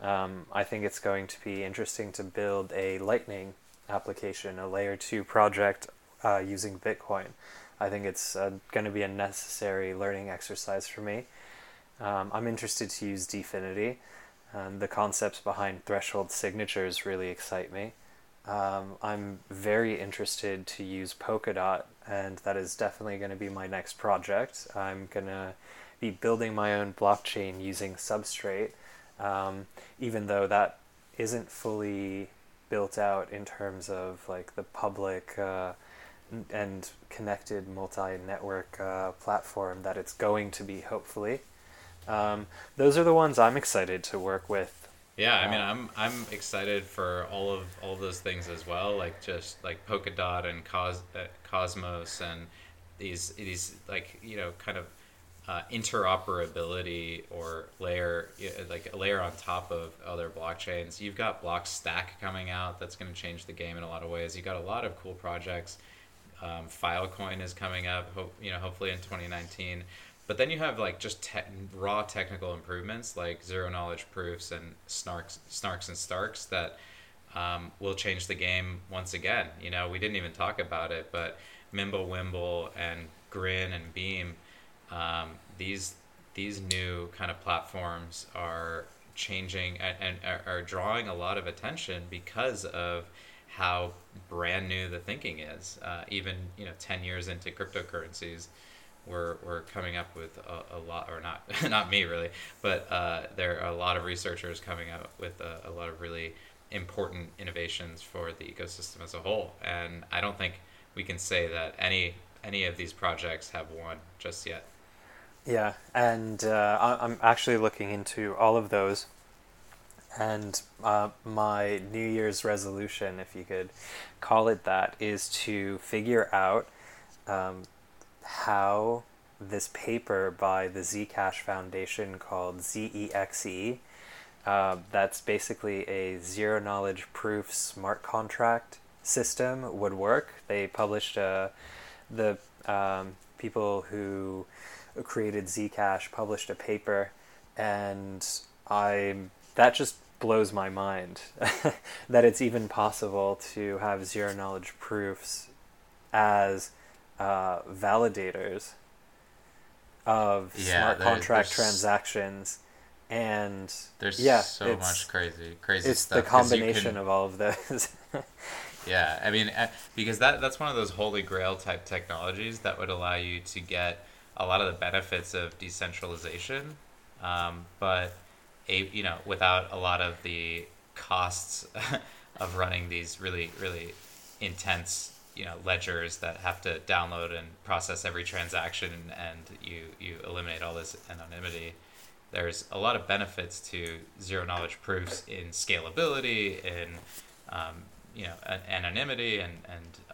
Speaker 5: Um, I think it's going to be interesting to build a Lightning application, a layer 2 project uh, using Bitcoin. I think it's uh, going to be a necessary learning exercise for me. Um, I'm interested to use Dfinity. The concepts behind threshold signatures really excite me. Um, I'm very interested to use Polkadot, and that is definitely going to be my next project. I'm going to be building my own blockchain using Substrate, um, even though that isn't fully built out in terms of like the public uh, and connected multi-network uh, platform that it's going to be, hopefully. Um, those are the ones I'm excited to work with
Speaker 4: yeah, I mean, I'm I'm excited for all of all of those things as well, like just like Polkadot and Cos- uh, Cosmos and these these like you know kind of uh, interoperability or layer like a layer on top of other blockchains. You've got Blockstack coming out that's going to change the game in a lot of ways. You've got a lot of cool projects. Um, Filecoin is coming up, hope, you know, hopefully in 2019. But then you have like just te- raw technical improvements like zero knowledge proofs and snarks, snarks and starks that um, will change the game once again. You know, we didn't even talk about it, but Mimblewimble and Grin and Beam, um, these these new kind of platforms are changing and, and are drawing a lot of attention because of how brand new the thinking is. Uh, even you know, ten years into cryptocurrencies we're, we're coming up with a, a lot, or not not me really, but uh, there are a lot of researchers coming up with a, a, lot of really important innovations for the ecosystem as a whole. And I don't think we can say that any any of these projects have won just yet.
Speaker 5: Yeah, and uh, I'm actually looking into all of those. And uh, my New Year's resolution, if you could call it that, is to figure out um, how this paper by the Zcash Foundation called ZEXE, uh, that's basically a zero knowledge proof smart contract system, would work. They published uh, the um, people who created Zcash published a paper, and I that just blows my mind that it's even possible to have zero knowledge proofs as uh, validators of yeah, smart contract transactions and
Speaker 4: there's
Speaker 5: yeah,
Speaker 4: so much crazy crazy
Speaker 5: it's
Speaker 4: stuff.
Speaker 5: the combination can, of all of those
Speaker 4: yeah i mean uh, because that that's one of those holy grail type technologies that would allow you to get a lot of the benefits of decentralization um, but a, you know without a lot of the costs of running these really really intense you know ledgers that have to download and process every transaction and you you eliminate all this anonymity there's a lot of benefits to zero knowledge proofs in scalability in um, you know anonymity and and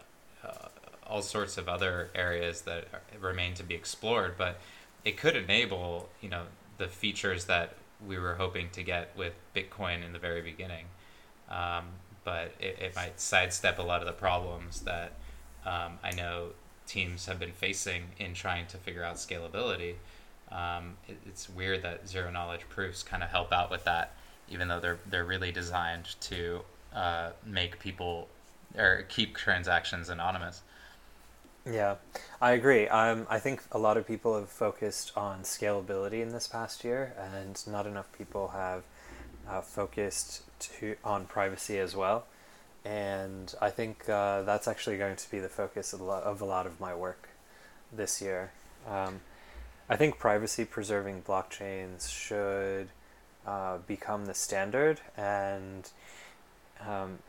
Speaker 4: all sorts of other areas that remain to be explored. But it could enable you know the features that we were hoping to get with Bitcoin in the very beginning. Um, but it, it might sidestep a lot of the problems that um, I know teams have been facing in trying to figure out scalability. Um, it, it's weird that zero knowledge proofs kind of help out with that, even though they're they're really designed to uh, make people or keep transactions anonymous.
Speaker 5: Yeah, I agree. Um, I think a lot of people have focused on scalability in this past year, and not enough people have uh, focused to on privacy as well. And I think uh, that's actually going to be the focus of a lot of, a lot of my work this year. Um, I think privacy preserving blockchains should uh, become the standard, and um,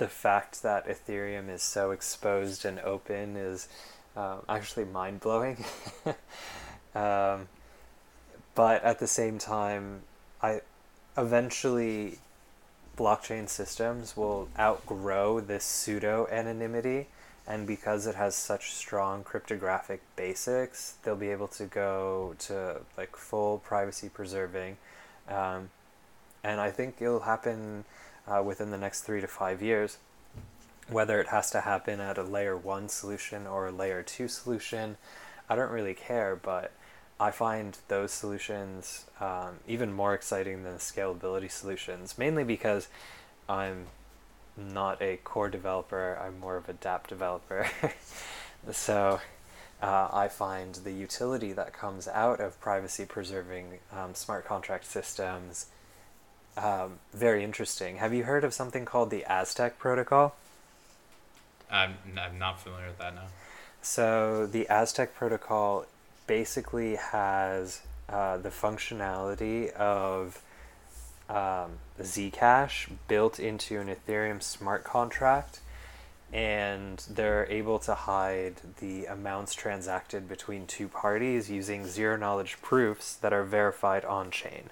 Speaker 5: the fact that Ethereum is so exposed and open is um, actually mind blowing. um, but at the same time, I eventually blockchain systems will outgrow this pseudo anonymity and because it has such strong cryptographic basics they'll be able to go to like full privacy preserving um, and i think it'll happen uh, within the next three to five years. Whether it has to happen at a layer one solution or a layer two solution, I don't really care, but I find those solutions um, even more exciting than scalability solutions, mainly because I'm not a core developer, I'm more of a dApp developer. so uh, I find the utility that comes out of privacy preserving um, smart contract systems um, very interesting. Have you heard of something called the Aztec Protocol?
Speaker 4: I'm, I'm not familiar with that now.
Speaker 5: So, the Aztec Protocol basically has uh, the functionality of um, Zcash built into an Ethereum smart contract, and they're able to hide the amounts transacted between two parties using zero knowledge proofs that are verified on chain.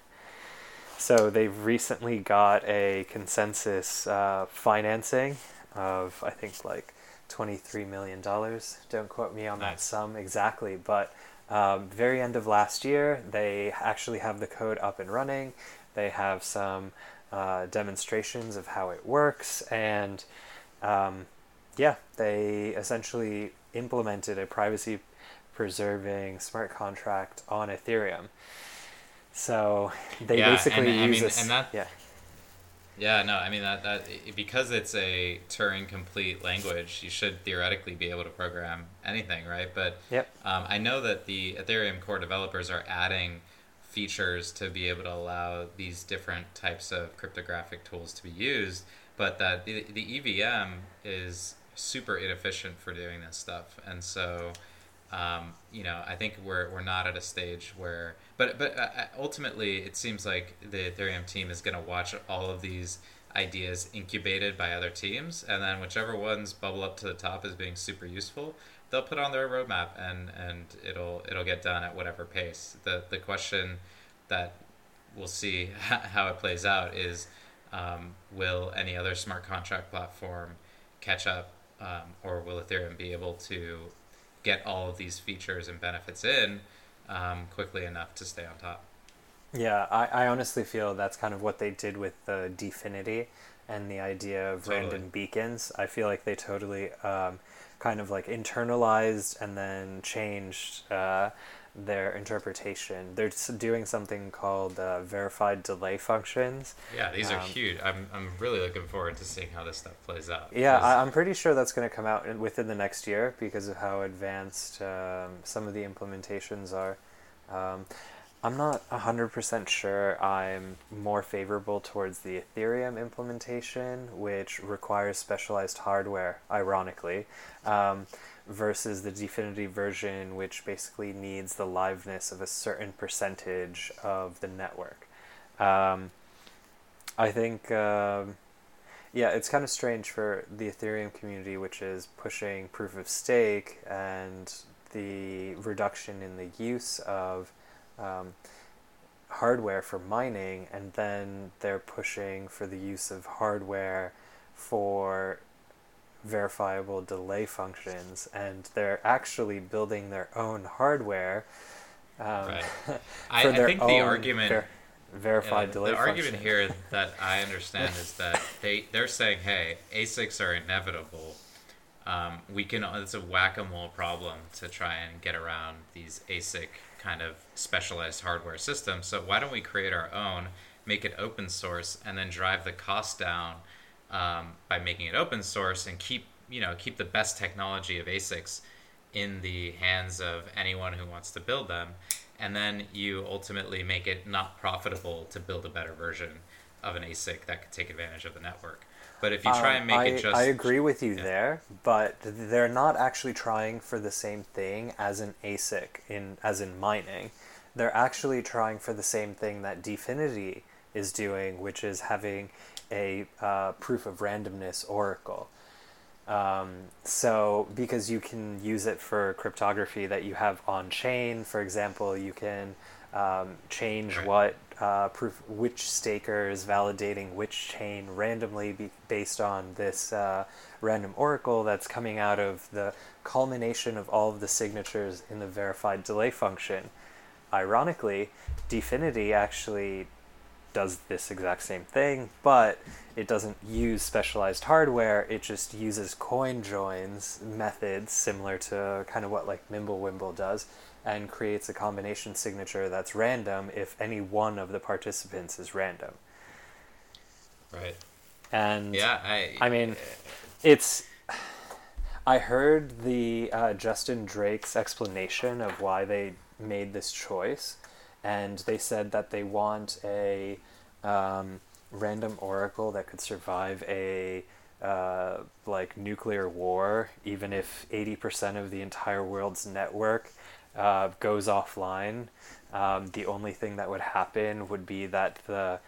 Speaker 5: So they've recently got a consensus uh, financing of I think like twenty three million dollars. Don't quote me on nice. that sum exactly, but um, very end of last year they actually have the code up and running. They have some uh, demonstrations of how it works, and um, yeah, they essentially implemented a privacy preserving smart contract on Ethereum. So they yeah, basically and, use I mean,
Speaker 4: and that, yeah. Yeah, no, I mean that that because it's a Turing complete language, you should theoretically be able to program anything, right? But
Speaker 5: yep.
Speaker 4: um, I know that the Ethereum core developers are adding features to be able to allow these different types of cryptographic tools to be used, but that the, the EVM is super inefficient for doing this stuff, and so um, you know I think we're we're not at a stage where but but uh, uh, ultimately, it seems like the Ethereum team is going to watch all of these ideas incubated by other teams, and then whichever ones bubble up to the top as being super useful, they'll put on their roadmap, and and it'll it'll get done at whatever pace. The the question that we'll see how it plays out is um, will any other smart contract platform catch up, um, or will Ethereum be able to get all of these features and benefits in? um, quickly enough to stay on top.
Speaker 5: Yeah, I, I honestly feel that's kind of what they did with the Dfinity and the idea of totally. random beacons. I feel like they totally um, kind of like internalized and then changed uh, their interpretation. They're doing something called uh, verified delay functions.
Speaker 4: Yeah, these are um, huge. I'm, I'm really looking forward to seeing how this stuff plays out.
Speaker 5: Yeah, I, am pretty sure that's going to come out within the next year because of how advanced um, some of the implementations are. Um, I'm not 100% sure I'm more favorable towards the Ethereum implementation, which requires specialized hardware, ironically. Versus the Dfinity version, which basically needs the liveness of a certain percentage of the network. Um, I think, um, yeah, it's kind of strange for the Ethereum community, which is pushing proof of stake and the reduction in the use of um, hardware for mining, and then they're pushing for the use of hardware for verifiable delay functions, and they're actually building their own hardware. Um,
Speaker 4: Right.
Speaker 5: for
Speaker 4: I, I
Speaker 5: their
Speaker 4: think the argument
Speaker 5: ver- verified
Speaker 4: Yeah,
Speaker 5: delay
Speaker 4: the argument here that I understand is that they they're saying, hey, ASICs are inevitable. Um, we can it's a whack-a-mole problem to try and get around these ASIC kind of specialized hardware systems. So why don't we create our own, make it open source, and then drive the cost down um, by making it open source and keep you know keep the best technology of ASICs in the hands of anyone who wants to build them and then you ultimately make it not profitable to build a better version of an ASIC that could take advantage of the network. But if you try and make
Speaker 5: Um, I,
Speaker 4: it just
Speaker 5: I agree with you
Speaker 4: yeah.
Speaker 5: there, but they're not actually trying for the same thing as an ASIC in as in mining. They're actually trying for the same thing that Dfinity is doing, which is having a uh, proof of randomness oracle. Um, so because you can use it for cryptography that you have on chain, for example, you can um, change what uh, proof, which staker is validating which chain randomly be, based on this uh, random oracle that's coming out of the culmination of all of the signatures in the verified delay function. Ironically, Dfinity actually does this exact same thing, but it doesn't use specialized hardware. It just uses coin joins methods similar to kind of what like Mimblewimble does, and creates a combination signature that's random if any one of the participants is random.
Speaker 4: right.
Speaker 5: And
Speaker 4: Yeah, I
Speaker 5: I mean, it's. I heard the uh, Justin Drake's explanation of why they made this choice, and they said that they want a um, random oracle that could survive a uh, like nuclear war, even if eighty percent of the entire world's network uh, goes offline. Um, the only thing that would happen would be that the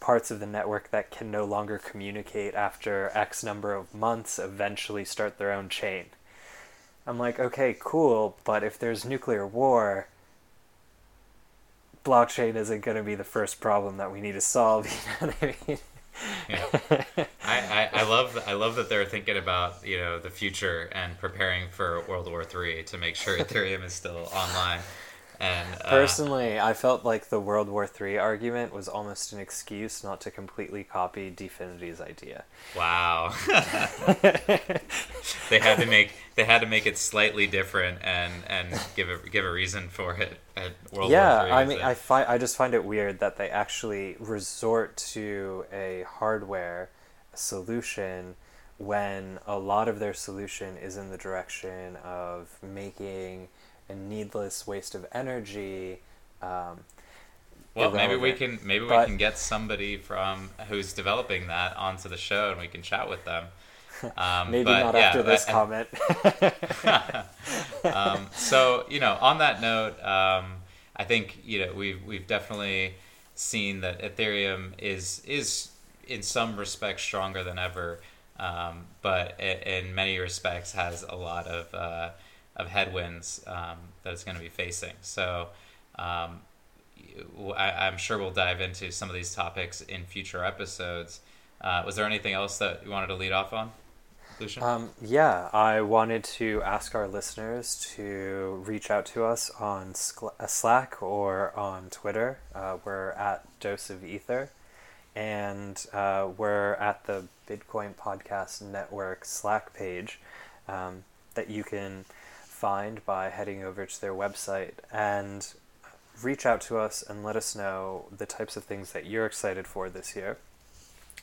Speaker 5: parts of the network that can no longer communicate after X number of months eventually start their own chain. I'm like, okay, cool, but if there's nuclear war, blockchain isn't going to be the first problem that we need to solve. You know what I mean?
Speaker 4: Yeah. I, I, I love I love that they're thinking about you know the future and preparing for World War Three to make sure Ethereum is still online. And uh,
Speaker 5: Personally, I felt like the World War III argument was almost an excuse not to completely copy Dfinity's idea.
Speaker 4: wow, they had to make they had to make it slightly different and and give a give a reason for it at World
Speaker 5: yeah,
Speaker 4: War Three.
Speaker 5: I mean, I find I just find it weird that they actually resort to a hardware solution when a lot of their solution is in the direction of making a needless waste of energy. Um,
Speaker 4: Well, maybe we can maybe we can get somebody from who's developing that onto the show and we can chat with them. Um,
Speaker 5: maybe
Speaker 4: but
Speaker 5: not
Speaker 4: yeah,
Speaker 5: after this comment.
Speaker 4: um, so you know, on that note, um, I think you know we've we've definitely seen that Ethereum is is in some respects stronger than ever, um, but in many respects has a lot of uh, of headwinds um, that it's going to be facing. So. Um, I, am sure we'll dive into some of these topics in future episodes. Uh, was there anything else that you wanted to lead off on?
Speaker 5: Um, yeah, I wanted to ask our listeners to reach out to us on uh, Slack or on Twitter. Uh, we're at Dose of Ether, and uh, we're at the Bitcoin Podcast Network Slack page um, that you can find by heading over to their website and reach out to us and let us know the types of things that you're excited for this year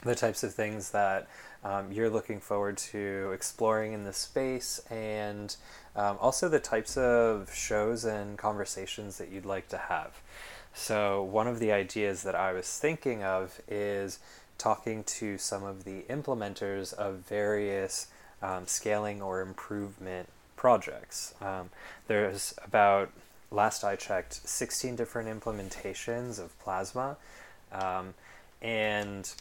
Speaker 5: the types of things that um, you're looking forward to exploring in this space, and um, also the types of shows and conversations that you'd like to have. So, one of the ideas that I was thinking of is talking to some of the implementers of various um, scaling or improvement projects. Um, there's about, last I checked, 16 different implementations of Plasma. Um, and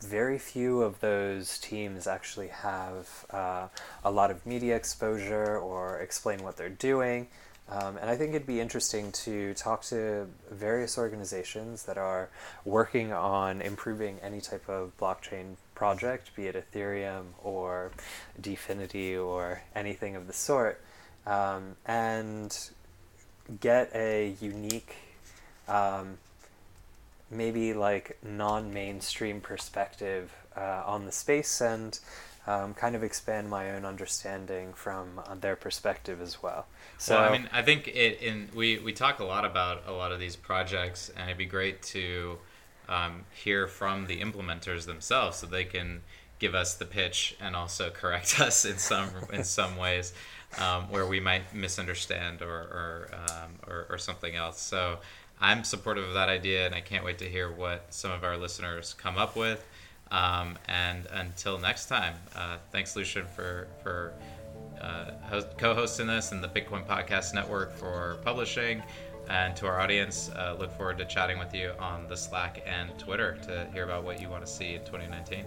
Speaker 5: very few of those teams actually have uh, a lot of media exposure or explain what they're doing. Um, and I think it'd be interesting to talk to various organizations that are working on improving any type of blockchain project, be it Ethereum or Dfinity or anything of the sort, um, and get a unique, um, maybe like non mainstream perspective uh, on the space. And um, kind of expand my own understanding from uh, their perspective as well.
Speaker 4: So well, I mean, I think it in we we talk a lot about a lot of these projects, and it'd be great to um, hear from the implementers themselves, so they can give us the pitch and also correct us in some in some ways um, where we might misunderstand or or, um, or or something else. So. I'm supportive of that idea, and I can't wait to hear what some of our listeners come up with. Um, and until next time, uh, thanks, Lucian, for for uh, host, co-hosting this and the Bitcoin Podcast Network for publishing. And to our audience, uh, look forward to chatting with you on the Slack and Twitter to hear about what you want to see in 2019.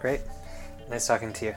Speaker 5: Great. Nice talking to you.